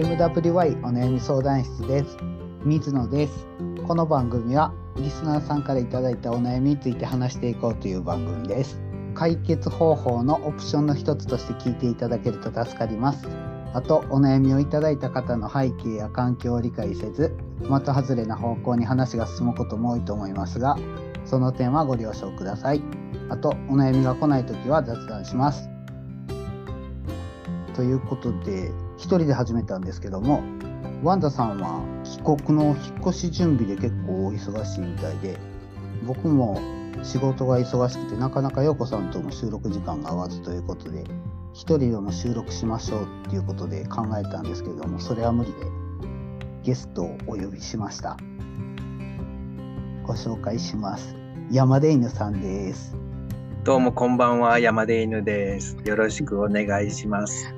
MWY お悩み相談室です。水野です。この番組はリスナーさんからいただいたお悩みについて話していこうという番組です。解決方法のオプションの一つとして聞いていただけると助かります。あとお悩みをいただいた方の背景や環境を理解せず的外れな方向に話が進むことも多いと思いますがその点はご了承ください。あとお悩みが来ない時は雑談します。ということで一人で始めたんですけどもワンダさんは帰国の引っ越し準備で結構お忙しいみたいで僕も仕事が忙しくてなかなか陽子さんとも収録時間が合わずということで一人でも収録しましょうっていうことで考えたんですけどもそれは無理でゲストをお呼びしました。ご紹介します。山出犬さんです。どうもこんばんは。山出犬です。よろしくお願いします。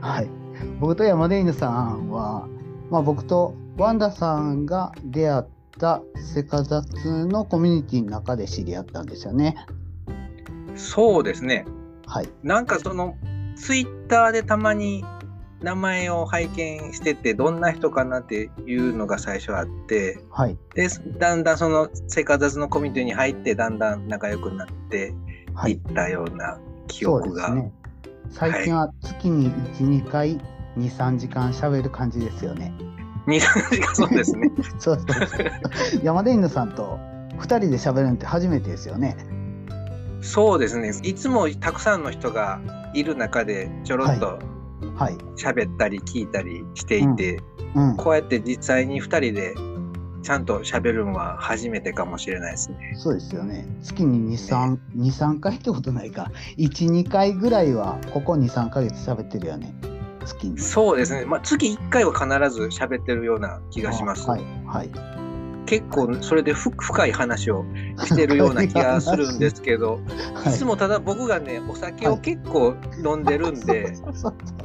はい僕と山出犬さんは、まあ、僕とワンダさんが出会ったセカザツのコミュニティの中で知り合ったんですよね。そうですね。はい。なんかそのツイッターでたまに名前を拝見しててどんな人かなっていうのが最初あって、はい、でだんだんその生活のコミュニティに入ってだんだん仲良くなっていったような記憶が、はいね、最近は月に12、はい、回23時間しゃべる感じですよね。23時間そうですね。そうそうそう山田犬さんと2人で喋るのって初めてですよね。そうですねいつもたくさんの人がいる中でちょろっと喋ったり聞いたりしていて、こうやって実際に2人でちゃんと喋るのは初めてかもしれないですね。そうですよね。月に2、3、2、3回ってことないか。1、2回ぐらいはここ2、3ヶ月喋ってるよね。月に。そうですね。まあ月1回は必ず喋ってるような気がします。はい。はい。結構それで深い話をしてるような気がするんですけど、はい、いつもただ僕がねお酒を結構飲んでるんで、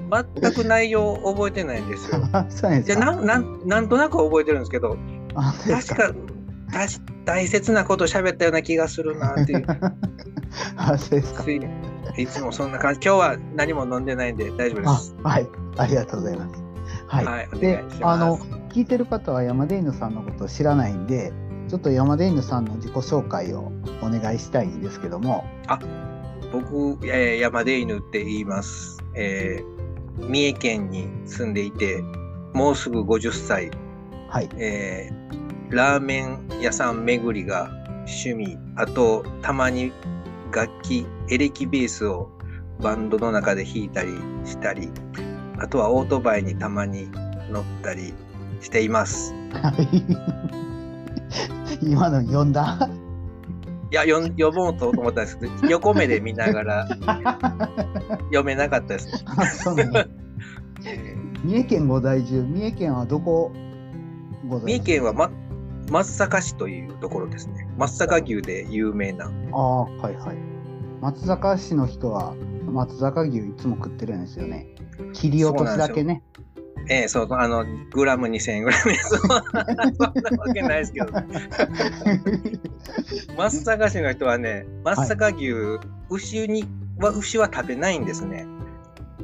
はい、全く内容を覚えてないんですよ。じゃなんなんなんとなく覚えてるんですけど確か大切なこと喋ったような気がするなっていう。あそうですかいつもそんな感じ今日は何も飲んでないんで大丈夫です。はいありがとうございます。はい、はい、であの聞いてる方は山田犬さんのことを知らないんで、ちょっと山田犬さんの自己紹介をお願いしたいんですけども。あ、僕、えー、山田犬って言います。えー、三重県に住んでいて、もうすぐ50歳。はい。えー、ラーメン屋さん巡りが趣味、あと、たまに楽器、エレキベースをバンドの中で弾いたりしたり、あとはオートバイにたまに乗ったりしています。今の読んだ？いや読読もうと思ったんです。けど横目で見ながら 読めなかったです。三重県ご在住三重県はどこ？三重県は、ま、松阪市というところですね。松阪牛で有名な。ああはいはい松阪市の人は松阪牛いつも食ってるんですよね切り落としだけねええそう、あの、グラム2000円ぐらい そんなわけないですけど。松阪市の人はね、松阪牛、はい、牛には、牛は食べないんですね。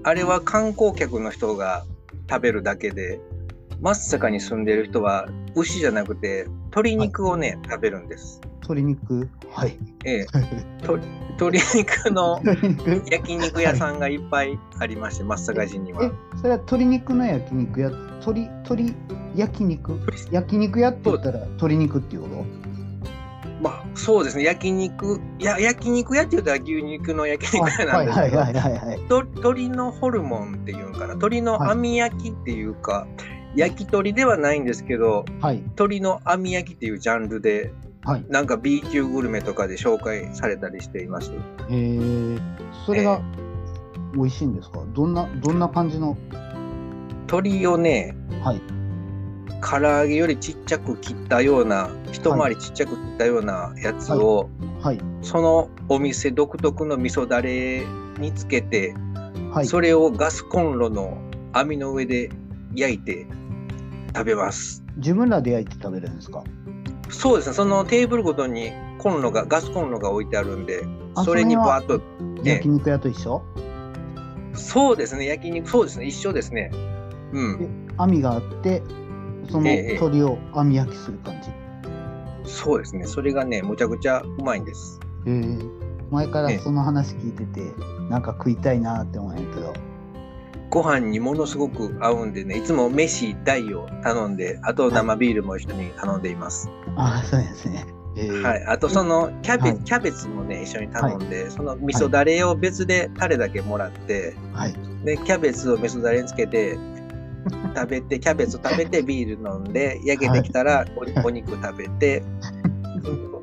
あれは観光客の人が食べるだけで、松阪に住んでる人は牛じゃなくて鶏肉をね、はい、食べるんです。鶏肉。はい。ええ。鶏肉の焼肉屋さんがいっぱいありまして、松阪市には。それは鶏肉の焼肉屋、鶏、鶏焼肉？焼肉屋って言ったら鶏肉っていうこと？まあ、そうですね、焼肉、や焼肉屋って言ったら牛肉の焼肉屋なんですけど、鶏のホルモンっていうかな、鶏の網焼きっていうか、はい、焼き鳥ではないんですけど、はい、鶏の網焼きっていうジャンルではい、なんか B 級グルメとかで紹介されたりしています。へえ、それが美味しいんですか、どんな、どんな感じの？鶏をね、はい。唐揚げよりちっちゃく切ったような、一回りちっちゃく切ったようなやつを、はい、はい、そのお店独特の味噌だれにつけて、はい、それをガスコンロの網の上で焼いて食べます。自分らで焼いて食べるんですか？そうですね、そのテーブルごとにコンロが、ガスコンロが置いてあるんで、それにバーッと、焼肉屋と一緒？そうですね、焼肉、そうですね、一緒ですね。うん。網があってそのええ鶏を網焼きする感じ？そうですね。それがね、むちゃくちゃうまいんです。へえ前からええその話聞いててなんか食いたいなって思うんやけど。ご飯にものすごく合うんでね、いつも飯大を頼んで、あと生ビールも一緒に頼んでいます。ああそうですね。へえはい。あとそのキャベ,、はいキャベツもね、一緒に頼んで、その味噌だれを別でタレだけもらって、はい。で、キャベツを味噌だれにつけて、食べて、キャベツ食べてビール飲んで、焼けてきたらお,、お肉食べて、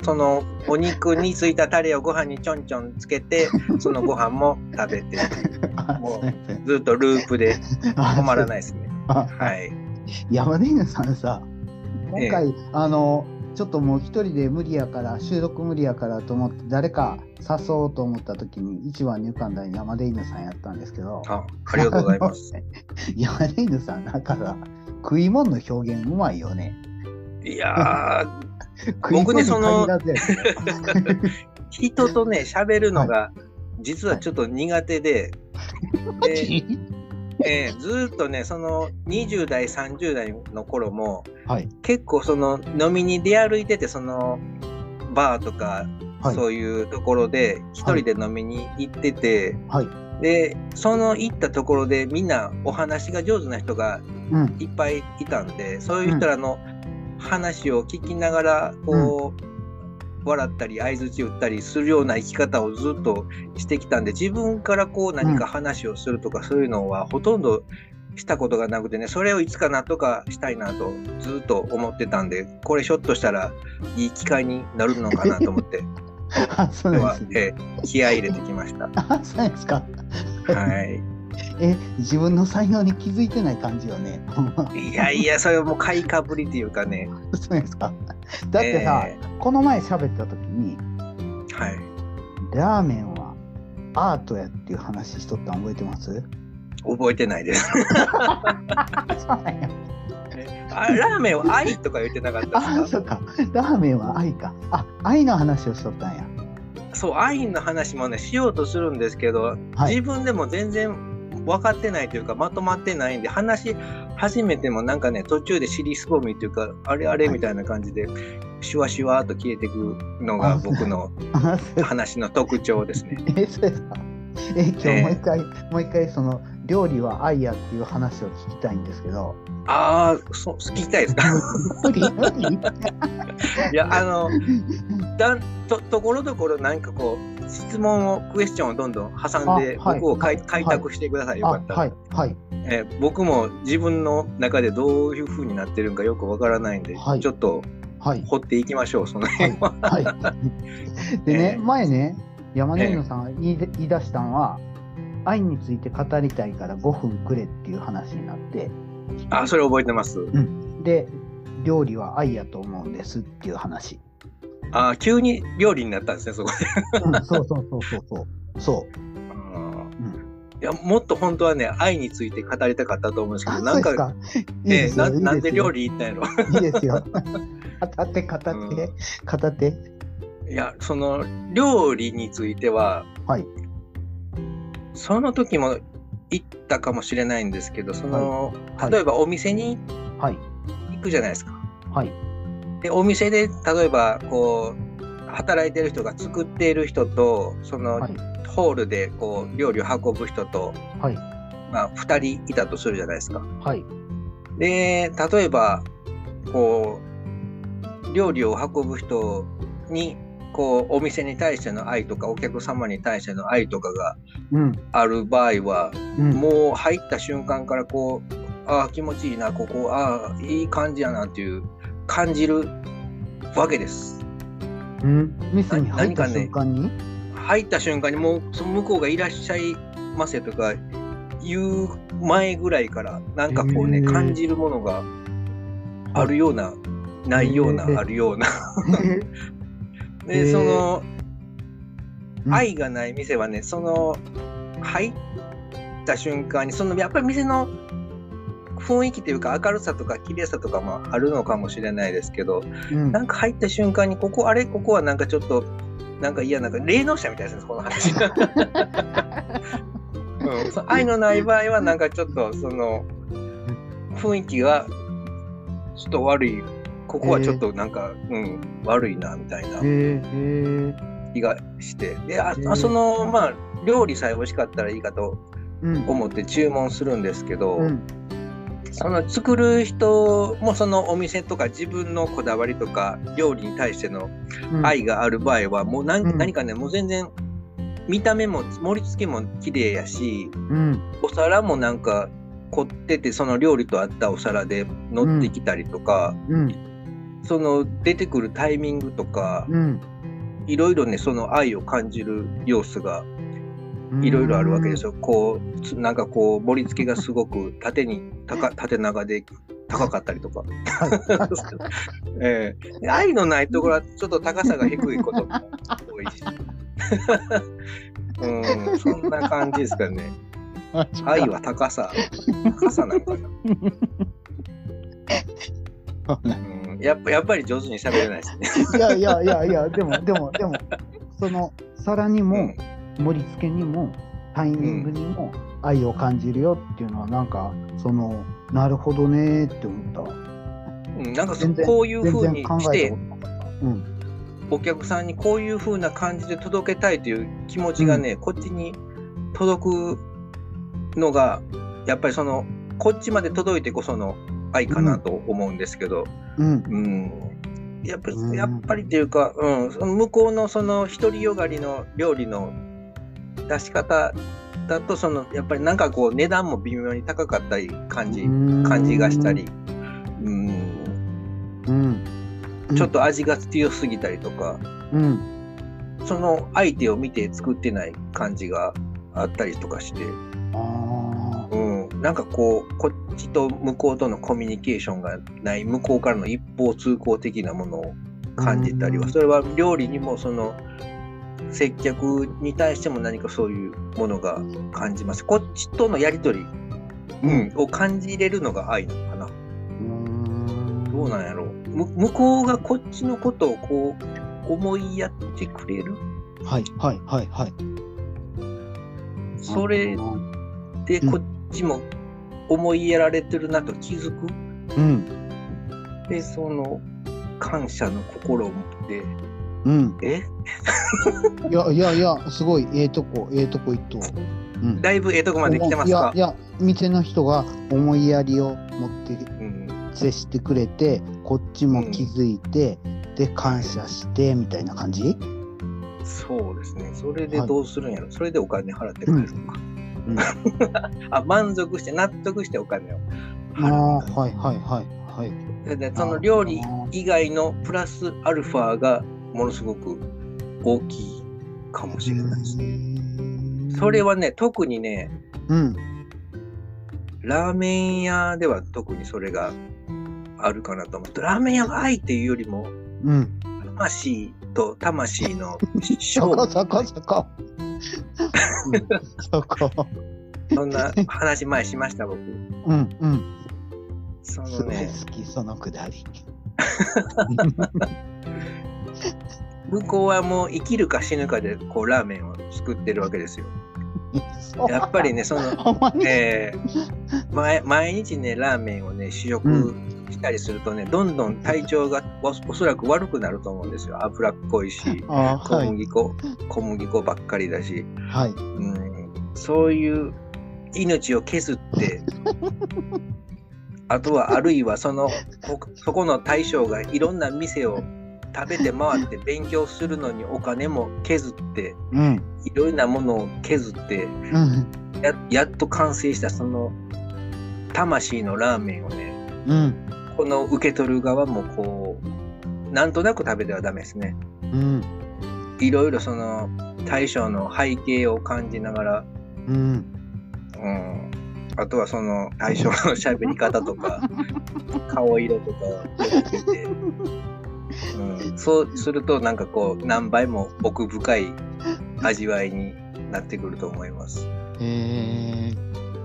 そのお肉についたタレをご飯にちょんちょんつけて、そのご飯も食べて、あもうずっとループで 止まらないい。ですね。あはい。山田犬さんさ今回、あのちょっともう一人で無理やから収録無理やからと思って誰か誘おうと思った時に一番に浮かんだ山田犬さんやったんですけどあありがとうございます。山田犬さんだから食い物の表現うまいよねいや僕ねその人とね、喋るのが、実はちょっと苦手で、でえーずーっとね、その20代、30代の頃も、はい。結構その飲みに出歩いてて、そのバーとか、はい。そういうところで、一人で飲みに行ってて、はい。で、その行ったところでみんなお話が上手な人がうん。いっぱいいたんで、そういう人らの話を聞きながら、こう、笑ったり、相槌打ったりするような生き方をずっとしてきたんで、自分からこう何か話をするとか、そういうのはほとんどしたことがなくてね、それをいつかなんとかしたいなとずっと思ってたんで、これひょっとしたらいい機会になるのかなと思って、あそうです、ねえー気合い入れてきました。あそうですかはい。え自分の才能に気づいてない感じよね。いやいや、それはもう買いかぶりっていうかね。そうですか。だってさ、えこの前喋った時にーはい。ラーメンはアートやっていう話しとったん覚えてます？覚えてないです。そうなんや。あラーメンは愛とか言ってなかったあそうか。ラーメンは愛か。あ愛の話をしとったんや。そう、愛の話もね、しようとするんですけど、はい。自分でも全然分かってないというか、まとまってないんで、話し始めてもなんかね、途中で尻すぼみというか、あれあれはい。みたいな感じで、シュワシュワーと消えていくのがあ僕の話の特徴ですね。えそうですか。え今日もう一回、もう一回その料理は愛やっていう話を聞きたいんですけど。ああ、そう、聞きたいですか？いや、あの、だんとところどころなんかこう、質問を、クエスチョンをどんどん挟んで、僕を開はい開拓してください。よあかったら。はいはいえー僕も自分の中でどういう風になってるんかよくわからないんで、はいちょっとはい掘っていきましょう、その辺は。はい。でね、ええ前ね、山根野さんが言い,、言い出したのは、愛について語りたいから5分くれっていう話になって、あ、それ覚えてます。で、料理は愛やと思うんですっていう話。あ、急に料理になったんですね、そこで。うん、そうそうそうそうそう。そう。いや、もっと本当はね、愛について語りたかったと思うんですけあ、ど、そうんか、か。いいえですよーななんで料理理行ったんやろ。いいですよ。語って語って、語って。いや、その料理については、はい。その時も行ったかもしれないんですけど、その、はい例えばお店にはい。行くじゃないですか。はい。で、お店で、例えば、こう、働いてる人が作っている人と、その、はい。ホールでこう料理を運ぶ人と、はい。まあ、2人いたとするじゃないですか。はい。で、例えば、こう、料理を運ぶ人に、こう、お店に対しての愛とか、お客様に対しての愛とかがうん。ある場合は、うん。もう入った瞬間からこう、ああ、気持ちいいな、ここ、ああ、いい感じやなっていう感じるわけです。うん？店に入った何かね瞬間に、入った瞬間にもうその向こうがいらっしゃいませとか言う前ぐらいからなんかこうねへー。感じるものがあるようなないようなへー。あるような。へでー。そのうん。愛がない店はねその入った瞬間にそのやっぱり店の雰囲気というか明るさとか綺麗さとかもあるのかもしれないですけどうん。なんか入った瞬間にここあれ？ここはなんかちょっとなんか嫌なんか霊能者みたいですねこの話。うん、そ愛のない場合はなんかちょっとその雰囲気がちょっと悪い。ここはちょっとなんか、うん、悪いなみたいな。気がして。であそのまあ料理さえ美味しかったらいいかと思って注文するんですけど、うん、その作る人もそのお店とか自分のこだわりとか料理に対しての愛がある場合はもう何,、何かねもう全然見た目も盛り付けも綺麗やし、うん、お皿もなんか凝っててその料理と合ったお皿で乗ってきたりとか、うん、その出てくるタイミングとか、いろいろねその愛を感じる要素がいろいろあるわけですよ。こうなんかこう盛り付けがすごく縦に高縦長で高かったりとか。えー、愛のないところはちょっと高さが低いことも多いし。うん、そんな感じですかね。愛は高さ、高さなのかな。うん、やっぱやっぱり上手に喋れないですね。いやいやいやいや、でもでもでも、その皿にも、盛り付けにもタイミングにも愛を感じるよっていうのは、なんかそのなるほどねって思った。うん、なんかこういうふうにして、うん、お客さんにこういうふうな感じで届けたいという気持ちがね、うん、こっちに届くのがやっぱりそのこっちまで届いてこその愛かなと思うんですけど、うん、うん、やっぱり、やっぱりっていうか、うん、向こうのその独りよがりの料理の出し方だとそのやっぱりなんかこう値段も微妙に高かったり感じ感じがしたり、うん、うん、ちょっと味が強すぎたりとか、うん、その相手を見て作ってない感じがあったりとかして。うん、なんかこうこっちと向こうとのコミュニケーションがない向こうからの一方通行的なものを感じたりはそれは料理にもその接客に対しても何かそういうものが感じます。こっちとのやり取り、うん、を感じれるのが愛なのかな。どうなんやろう向こうがこっちのことをこう思いやってくれる？はいはいはいはい。それでこっちも思いやられてるなと気づく？うん。で、その感謝の心を持って、うん。え？いやいやいや、すごい、ええー、とこ、ええー、とこ一等。う。ん、だいぶええとこまで来てますか？いや、いや、店の人が思いやりを持って接してくれて、うん、こっちも気づいて、うん、で、感謝してみたいな感じ？そうですね。それでどうするんやろ、はい、それでお金払ってくれるのか。うん、あ満足して納得してお金を。払うあはいはいはいはい。でその料理以外のプラスアルファがものすごく大きいかもしれないですね。それはね、特にね、うん、ラーメン屋では特にそれがあるかなと思って、ラーメン屋が愛っていうよりも、うん、魂と魂の 勝負。そこそこ そこ。そんな話前しました、僕。うんうん。そのね。好き、そのくだり。向こうはもう生きるか死ぬかでこうラーメンを作ってるわけですよ。やっぱりね、その、えー、毎毎日ね、ラーメンをね、試食したりするとね、うん、どんどん体調がおおそらく悪くなると思うんですよ。脂っこいし、小麦粉、はい、小麦粉ばっかりだし、はい。うん、そういう命を削って、あとはあるいはその、そこの大将がいろんな店を食べて回って勉強するのにお金も削って、うん、いろいろなものを削って、うん、ややっと完成したその魂のラーメンをね、うん、この受け取る側もこうなんとなく食べてはダメですね。いろいろその大将の背景を感じながら、うん。うん、あとはその大将の喋り方とか 顔色とかをて。うん、そうするとなんかこう何倍も奥深い味わいになってくると思います。へえ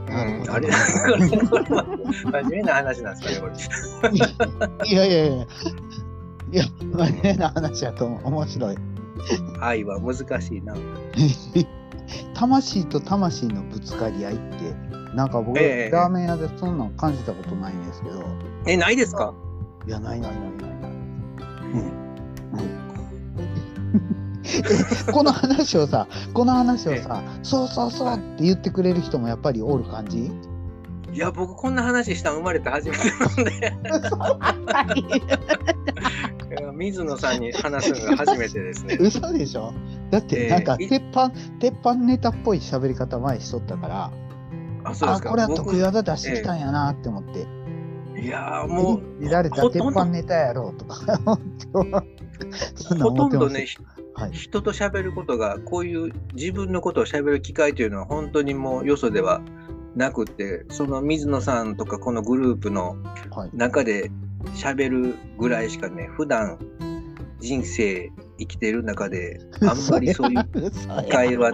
うん、あれこれ真面目な話なんですかねこれ。いやいやいや。いや真面目な話だと面白い。愛は難しいな。魂と魂のぶつかり合いってなんか僕、ええラーメン屋でそんなん感じたことないんですけどえ、ないですかいやないないないない この話をさこの話をさ「そうそうそう」って言ってくれる人もやっぱりおる感じ？いや、僕こんな話したの生まれて初めてなんで、水野さんに話すのが初めてですね。嘘でしょ？だってなんかええ鉄板、鉄板ネタっぽい喋り方前しとったからあ、そうですか。あこれは得意僕技出してきたんやなって思って、いやー、もう、見られたほとんど。鉄板ネタやろうとか。ほとんどね、ひはい。人と喋ることが、こういう自分のことを喋る機会というのは、本当にもうよそではなくて、その水野さんとかこのグループのはい。中で喋るぐらいしかね、普段人生生きてる中で、あんまりそういう機会は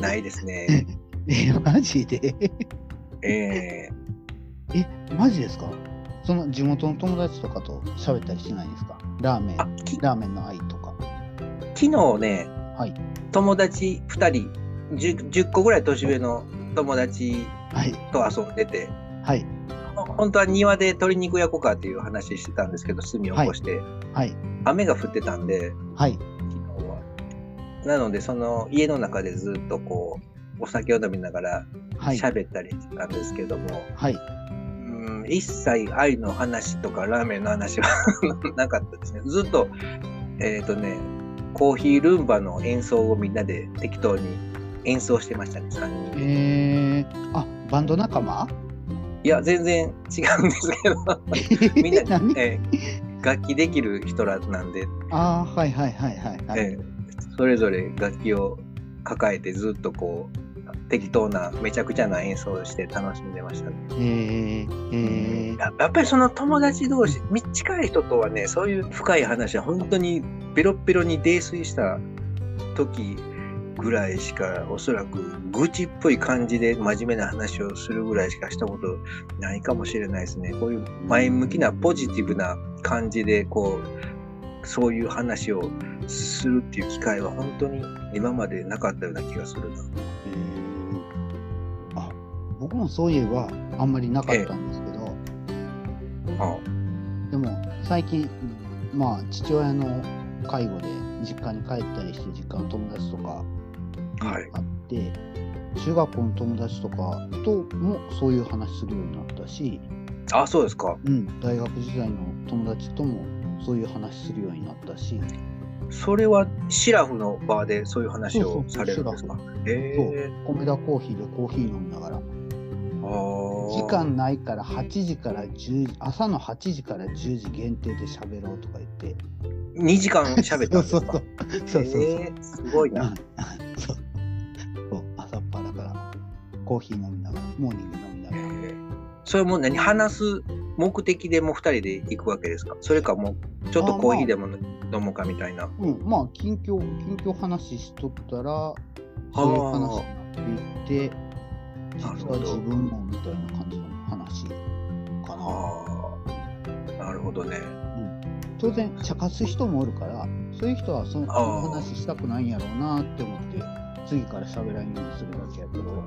ないですね。えマジで？ええマジですか？その地元の友達とかと喋ったりしないですか？ラーメンラーメンの愛とか。昨日ね、はい。友達2人10、10個ぐらい年上の友達はい。と遊んでて、はい。ほ本当は庭で鶏肉焼こうかっていう話してたんですけど、炭を起こして、はい。雨が降ってたんで、はい。昨日は。なので、その家の中でずっとこう、お酒を飲みながらはい。喋ったりしてたんですけども、はい。うん、一切愛の話とかラーメンの話は なかったですね。ずっと、えっ、とね、コーヒールンバの演奏をみんなで適当に演奏してましたね、3人。で。えー、あバンド仲間？いや、全然違うんですけど、みんな、何？えー楽器できる人らなんで、あーはいはいはいはいはい、えーそれぞれ楽器を抱えてずっとこう、適当な、めちゃくちゃな演奏をして楽しんでましたね。えー、えー、ややっぱりその友達同士、み近い人とはね、そういう深い話は本当にベロッベロに泥酔した時ぐらいしか、おそらく愚痴っぽい感じで真面目な話をするぐらいしかしたことないかもしれないですね。こういう前向きなポジティブな感じで、こう、そういう話をするっていう機会は本当に今までなかったような気がするな。僕もそういえばあんまりなかったんですけど、あでも最近まあ父親の介護で実家に帰ったりして実家の友達とかはい。あって、中学校の友達とかともそういう話するようになったし、あ、そうですか。うん、大学時代の友達ともそういう話するようになったし、それはシラフの場でそういう話をそうそうされるんですか？そうえ。米田コーヒーでコーヒー飲みながら、時間ないから8時から10時、朝の8時から10時限定で喋ろうとか言って、2時間喋ったんですそうかそう。そうそうえーすごいな。うん。そう。そう。朝っぱらから。コーヒー飲みながらモーニング飲みながら。えーそれも何？話す目的でもう2人で行くわけですか？それかもうちょっとコーヒーでも飲もうかみたいな。うん。まあ近況近況話しとったらそういう話になっていってなるほど。自分もみたいな感じの話かな、なるほどね。当然茶化す人もおるからそういう人はその話したくないんやろうなって思って次から喋らんようにするだけやけど、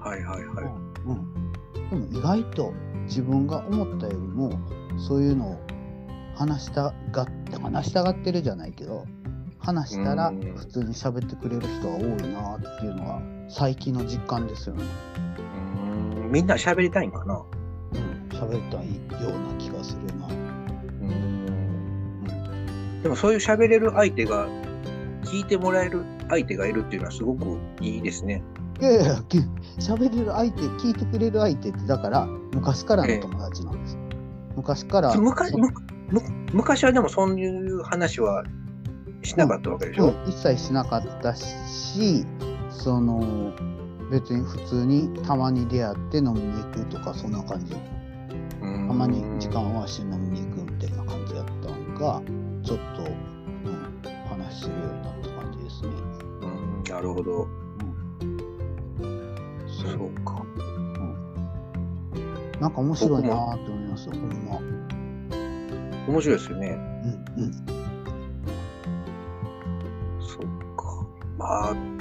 はいはいはい。うん、でも意外と自分が思ったよりもそういうのを話したがって話したがってるじゃないけど話したらうん。普通に喋ってくれる人が多いなっていうのが最近の実感ですよね。うーんみんな喋りたいんかな？うん、喋りたいような気がするな。うーんでもそういう喋れる相手が聞いてもらえる相手がいるっていうのはすごくいいですね。いやいや、き喋れる相手、聞いてくれる相手って、だから昔からの友達なんです。昔から。昔昔はでもそういう話はしなかったわけでしょ、うん一切しなかったし、その別に普通にたまに出会って飲みに行くとかそんな感じ。たまに時間を合わせて飲みに行くみたいな感じだったのが、ちょっと、うん、話するようになった感じですね。うんなるほど。そそううか。なんか面白いなーって思いますよ、ほんま。面白いですよね。うんうん。そうか。まあ、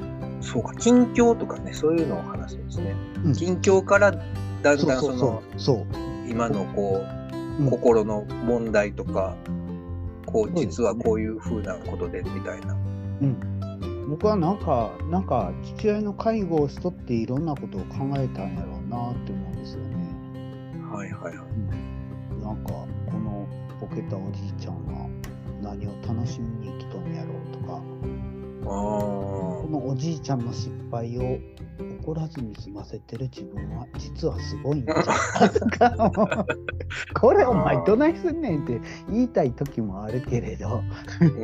そうか、近況とかね、そういうのを話すんですね。うん。近況からだんだんその、今のこう、うん。心の問題とか、こう、実はこういうふうなことで、みたいな。うん、僕はなんかなんか父親の介護をしとっていろんなことを考えたんやろうなって思うんですよね。はいはいはい。うん、なんかこのボケたおじいちゃんは何を楽しみに生きとんやろうとか。あこのおじいちゃんの失敗を怒らずに済ませてる自分は実はすごいんだ。と かこれお前どないすんねんって言いたい時もあるけれど、あ。うん。う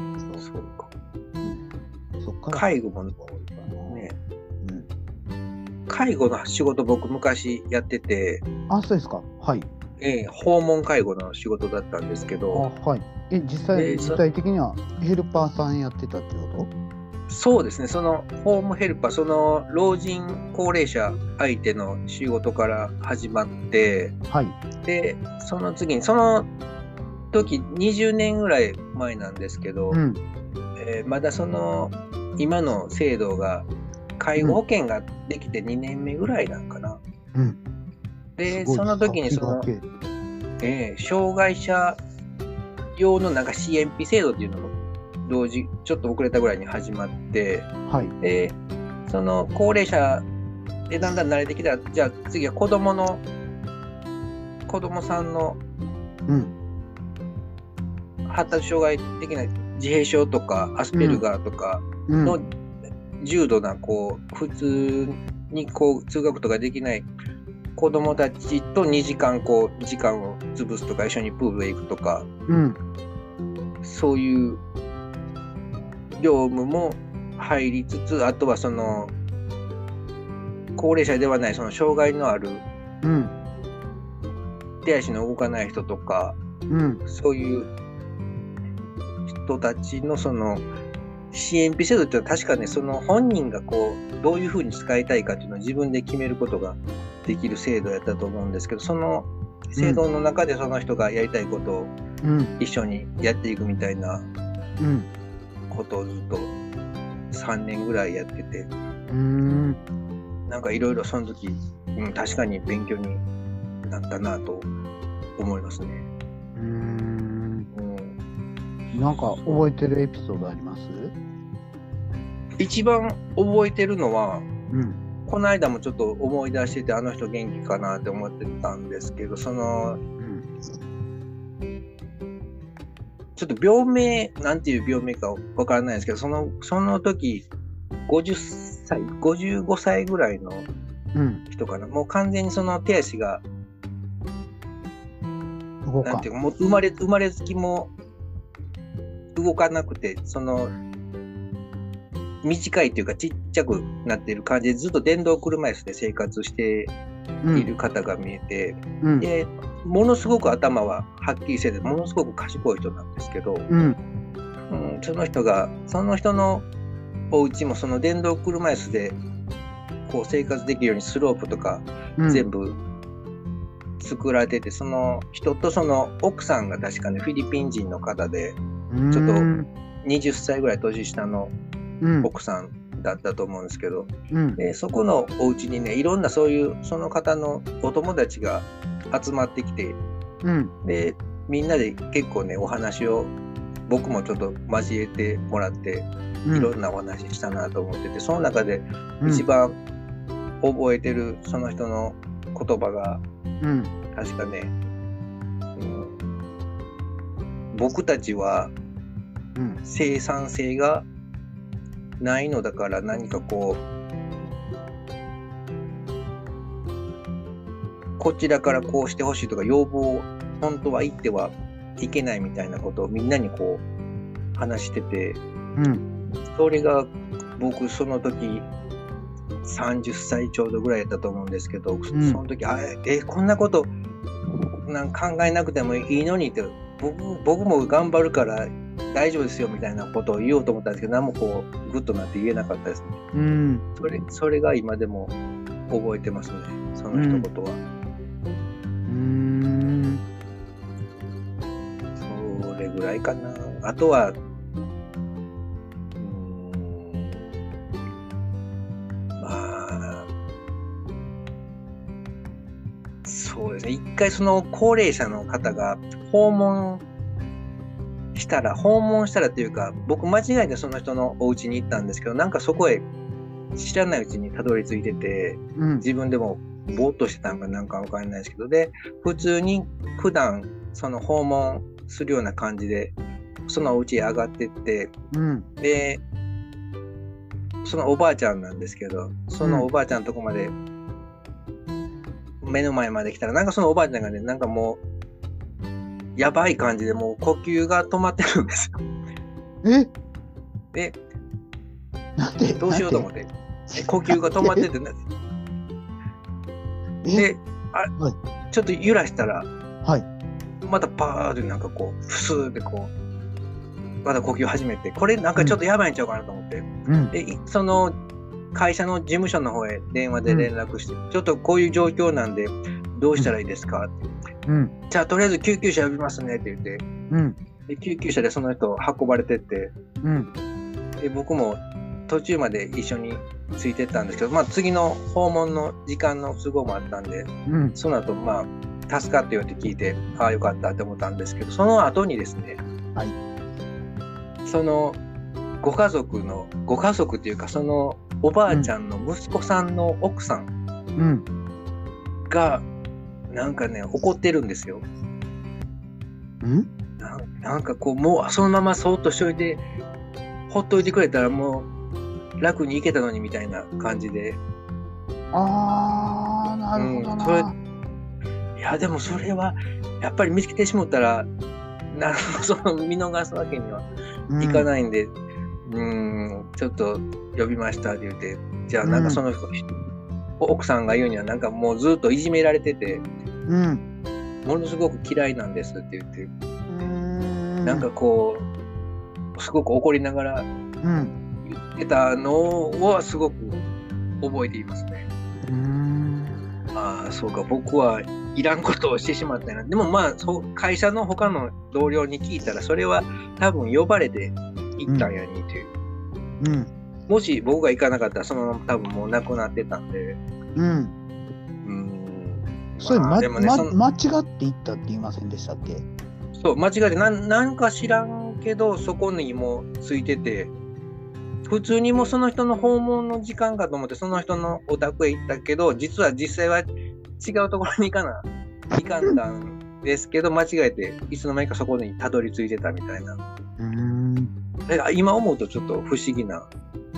んそうか。そっから。介護もね、うん、介護の仕事僕昔やってて、あそうですか。はい。ええ訪問介護の仕事だったんですけあど、はいえ実際で具体的にはヘルパーさんやってたってこそうですね、そのホームヘルパー、その老人、高齢者相手の仕事から始まって、とはい。で、その次に、その時20年ぐらい前なんですけど、うん。えーまだその今の制度が、介護保険ができて2年目ぐらいなんかな。うん。で、その時にその、えー障害者用のなんか支援費制度っていうのも同時、ちょっと遅れたぐらいに始まって、はい。で、その高齢者でだんだん慣れてきたら、じゃあ次は子供の、子供さんのうん。発達障害的な自閉症とかアスペルガーとかうん。の重度な、こう、普通にこう通学とかできない子供たちと2時間こう、時間を潰すとか、一緒にプールへ行くとか、うん。そういう業務も入りつつ、あとはその、高齢者ではない、その障害のあるうん。手足の動かない人とか、うん。そういう人たちのその支援費制度っていうのは確かね、その本人がこう、どういうふうに使いたいかっていうのを自分で決めることができる制度やったと思うんですけど、その制度の中でその人がやりたいことをうん。一緒にやっていくみたいなうん。ことをずっと3年ぐらいやってて、うん。なんかいろいろその時、うん、確かに勉強になったなと思いますね。うん。うん、なんか覚えてるエピソードあります？一番覚えてるのは、うんこの間もちょっと思い出してて、あの人元気かなって思ってたんですけど、その、うん。ちょっと病名、なんていう病名かわからないですけど、その、その時、50歳、55歳ぐらいのうん。人かな。もう完全にその手足が、なんていうか、もう生まれ、生まれつきも動かなくて、その、短いというかちっちゃくなっている感じでずっと電動車椅子で生活してうん。いる方が見えて、うん。で、ものすごく頭ははっきりしてて、ものすごく賢い人なんですけど、うん。うん、その人が、その人のお家もその電動車椅子でこう生活できるようにスロープとかうん。全部作られてて、その人とその奥さんが確かね、フィリピン人の方で、ちょっとうん20歳ぐらい年下のうん奥さんだったと思うんですけど、うん。でそこのお家にね、いろんなそういうその方のお友達が集まってきて、うん。で、みんなで結構ね、お話を僕もちょっと交えてもらって、うん。いろんなお話したなと思ってて、その中でうん。一番覚えてるその人の言葉が、うん。確かね、うん僕たちはうん。生産性がないのだから何かこう、こちらからこうしてほしいとか要望を本当は言ってはいけないみたいなことをみんなにこう話してて、うん。それが僕その時30歳ちょうどぐらいやったと思うんですけど、ん。その時あえこんなことなんか考えなくてもいいのにって僕僕も頑張るから大丈夫ですよみたいなことを言おうと思ったんですけど何もこうグッとなって言えなかったですね、うん、それそれが今でも覚えてますねその一言は、うん。それぐらいかな。あとはまあそうですね、一回その高齢者の方が訪問したら、訪問したらというか、僕間違えてその人のお家に行ったんですけど、なんかそこへ知らないうちにたどり着いてて、うん。自分でもぼーっとしてたんかなんかわかんないですけど、で、普通に普段その訪問するような感じで、そのお家へ上がってって、うん。で、そのおばあちゃんなんですけど、そのおばあちゃんのとこまで、目の前まで来たら、なんかそのおばあちゃんがね、なんかもう、やばい感じでもう呼吸が止まってるんですよ。え？で、どうしようと思って、え呼吸が止まってて、ね、え？で、あ、はい。ちょっと揺らしたら、はい。またパーってなんかこう、ふすーってこう、また呼吸始めて、これなんかちょっとやばいんちゃうかなと思って、うん。で、いその会社の事務所の方へ電話で連絡して、ちょっとこういう状況なんで、どうしたらいいですかって。うん。じゃあ、とりあえず救急車呼びますねって言って、うん。で救急車でその人運ばれてって、うん。で僕も途中まで一緒についてったんですけど、まあ、次の訪問の時間の都合もあったんで、うん。その後、まあ、助かってよって聞いて、ああ、よかったって思ったんですけど、その後にですね、はいそのご家族の、ご家族っていうか、そのおばあちゃんの息子さんの奥さん。が、なんかね、怒ってるんですよ。うん？なんなんかこう、もうそのままそーっとしといて、ほっといてくれたらもう楽に行けたのにみたいな感じで。あー、なるほどうん。いや、でもそれは、やっぱり見つけてしもったら、なその見逃すわけにはいかい。ないんで、うーん、ちょっと呼びましたって言って、じゃあなんかその人、奥さんが言うにはなんかもうずっといじめられてて、うん。ものすごく嫌いなんですって言って、うーん。なんかこう、すごく怒りながらうん。言ってたのはすごく覚えていますね。うーん。ああ、そうか、僕はいらんことをしてしまったな。でもまあ、そう会社の他の同僚に聞いたら、それは多分呼ばれて行ったんやにという。うん。もし僕が行かなかったら、そのまま多分もう亡くなってたんで。うん。うーん。それ、ま、まあでもね、そのま、間違って言ったって言いませんでしたっけ？そう、間違えてなん、なんか知らんけど、そこにもついてて、普通にもうその人の訪問の時間かと思って、その人のお宅へ行ったけど、実は実際は違うところに行かな、行かんだんですけど、間違えて、いつの間にかそこにたどり着いてたみたいな。うーん。だから今思うとちょっと不思議な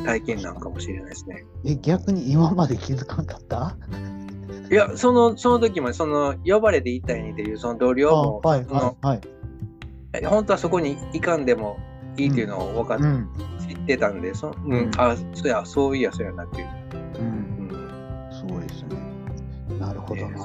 体験なのかもしれないですね。え、逆に今まで気づかんかった？いや、その、その時も、その、呼ばれて行ったようにっていう、その同僚も、あはいはいはい。え本当はそこに行かんでもいいっていうのを分かっうん。知ってたんで、そうん、うんあ、そうや、そういや、そうやなっていう。うん。うん、すごいですね。なるほどな。えーそ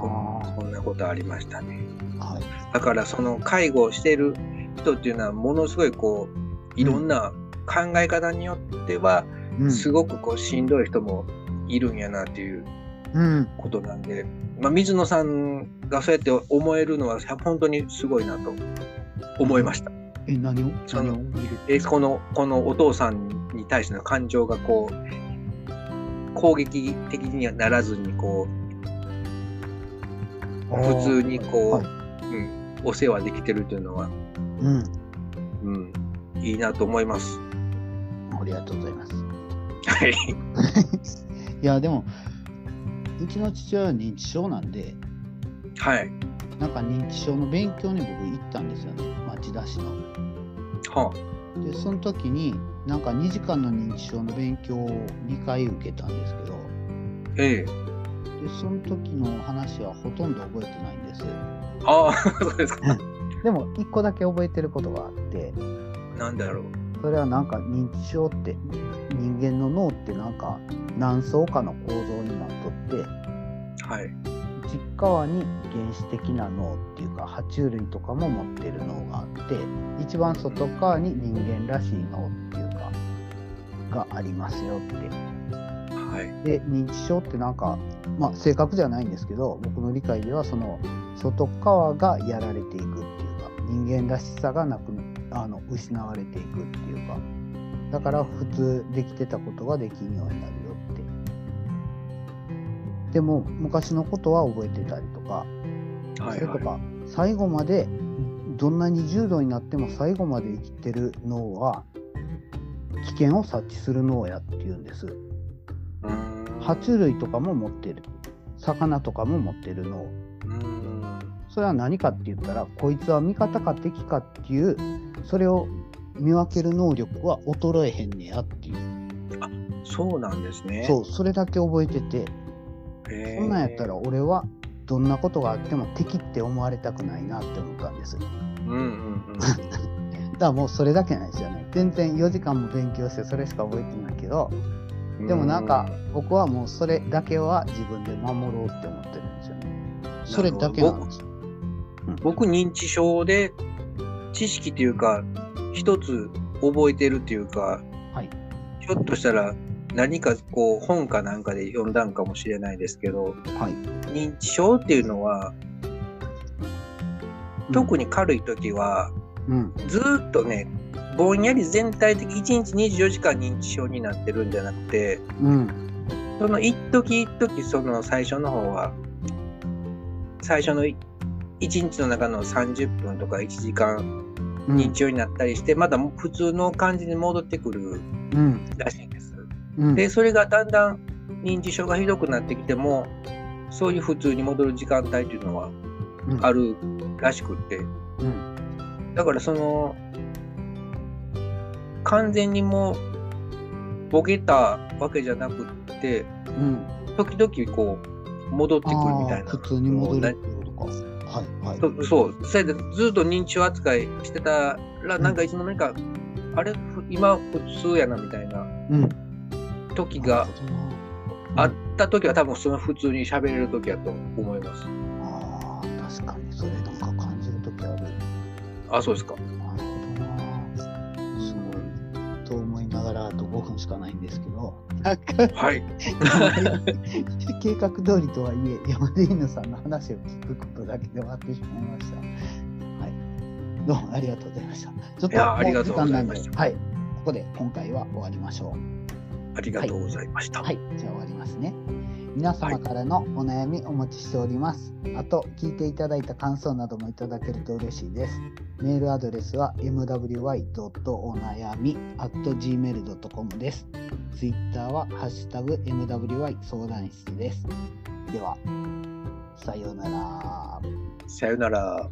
そんなことありましたね。はい。だから、その介護をしてる人っていうのは、ものすごいこう、いろんな考え方によっては、うん。すごくこう、しんどい人もいるんやなっていううん。ことなんで、まあ、水野さんがそうやって思えるのは、本当にすごいなと思いました。え、何を？そのえこのこのお父さんに対しての感情がこう攻撃的にはならずにこう普通にこう、はいうん、お世話できてるというのは、うん。うん、いいなと思います。ありがとうございます。はい。いや、でも、うちの父親は認知症なんで、はい。なんか認知症の勉強に僕行ったんですよね、町田市の。はで、その時に、なんか2時間の認知症の勉強を2回受けたんですけど、あ、ええ。で、その時の話はほとんど覚えてないんです。ああ、そうですか。でも、1個だけ覚えてることがあって、なんだろう。それはなんか認知症って、人間の脳ってなんか何層かの構造になっとって、はい。実側に原始的な脳っていうか爬虫類とかも持ってる脳があって一番外側に人間らしい脳っていうかがありますよってはい。で認知症ってなんかまあ正確じゃないんですけど僕の理解ではその外側がやられていくっていうか人間らしさがなくあの失われていくっていうかだから普通できてたことができんようになるよって。でも昔のことは覚えてたりとかはいそれとか最後までどんなに重度になっても最後まで生きてる脳は危険を察知する脳やっていうんです。爬虫類とかも持ってる。魚とかも持ってる脳。それは何かって言ったらこいつは味方か敵かっていうそれを見分ける能力は衰えへんねやっていう。そうなんですね。そうそれだけ覚えてて。そんなんやったら俺はどんなことがあっても敵って思われたくないなって思ったんです。だかうんうん。らもうそれだけなんですよね。全然4時間も勉強してそれしか覚えてないけどうん。でもなんか僕はもうそれだけは自分で守ろうって思ってるんですよね。それだけなんです僕認知症で知識というか一つ覚えてるっていうかはい。ひょっとしたら何かこう本かなんかで読んだんかもしれないですけどはい。認知症っていうのは特に軽い時はうん。ずーっとねぼんやり全体的1日24時間認知症になってるんじゃなくてうん。その一時一時その最初の方は最初の1日の中の30分とか1時間うん。認知症になったりして、まだ普通の感じに戻ってくるうん。らしいんです。うん。でそれがだんだん認知症がひどくなってきてもそういう普通に戻る時間帯というのはうん。あるらしくって。うん。だからその完全にもうボケたわけじゃなくってうん。時々こう戻ってくるみたいな。普通に戻るってことか。はいはい。そそうそれでずっと認知症扱いしてたらなんかいつの間にか、あれ？ふ今普通やなみたいなうん。時があった時は多分その普通に喋れる時やと思います。ああ、確かにそれなんか感じるときある。あそうですか。思いながらあと5分しかないんですけど、はい。計画通りとはいえ、山田犬さんの話を聞くことだけで終わってしまいました。はい。どうもありがとうございました。ちょっともう時間なんではい。ここで今回は終わりましょう。ありがとうございました。はい、じゃあ終わりますね。皆様からのお悩みお待ちしております。あと、聞いていただいた感想などもいただけると嬉しいです。メールアドレスは mwy.onayami.gmail.com です。ツイッターはハッシュタグ MWY 相談室です。では、さようなら。さよなら。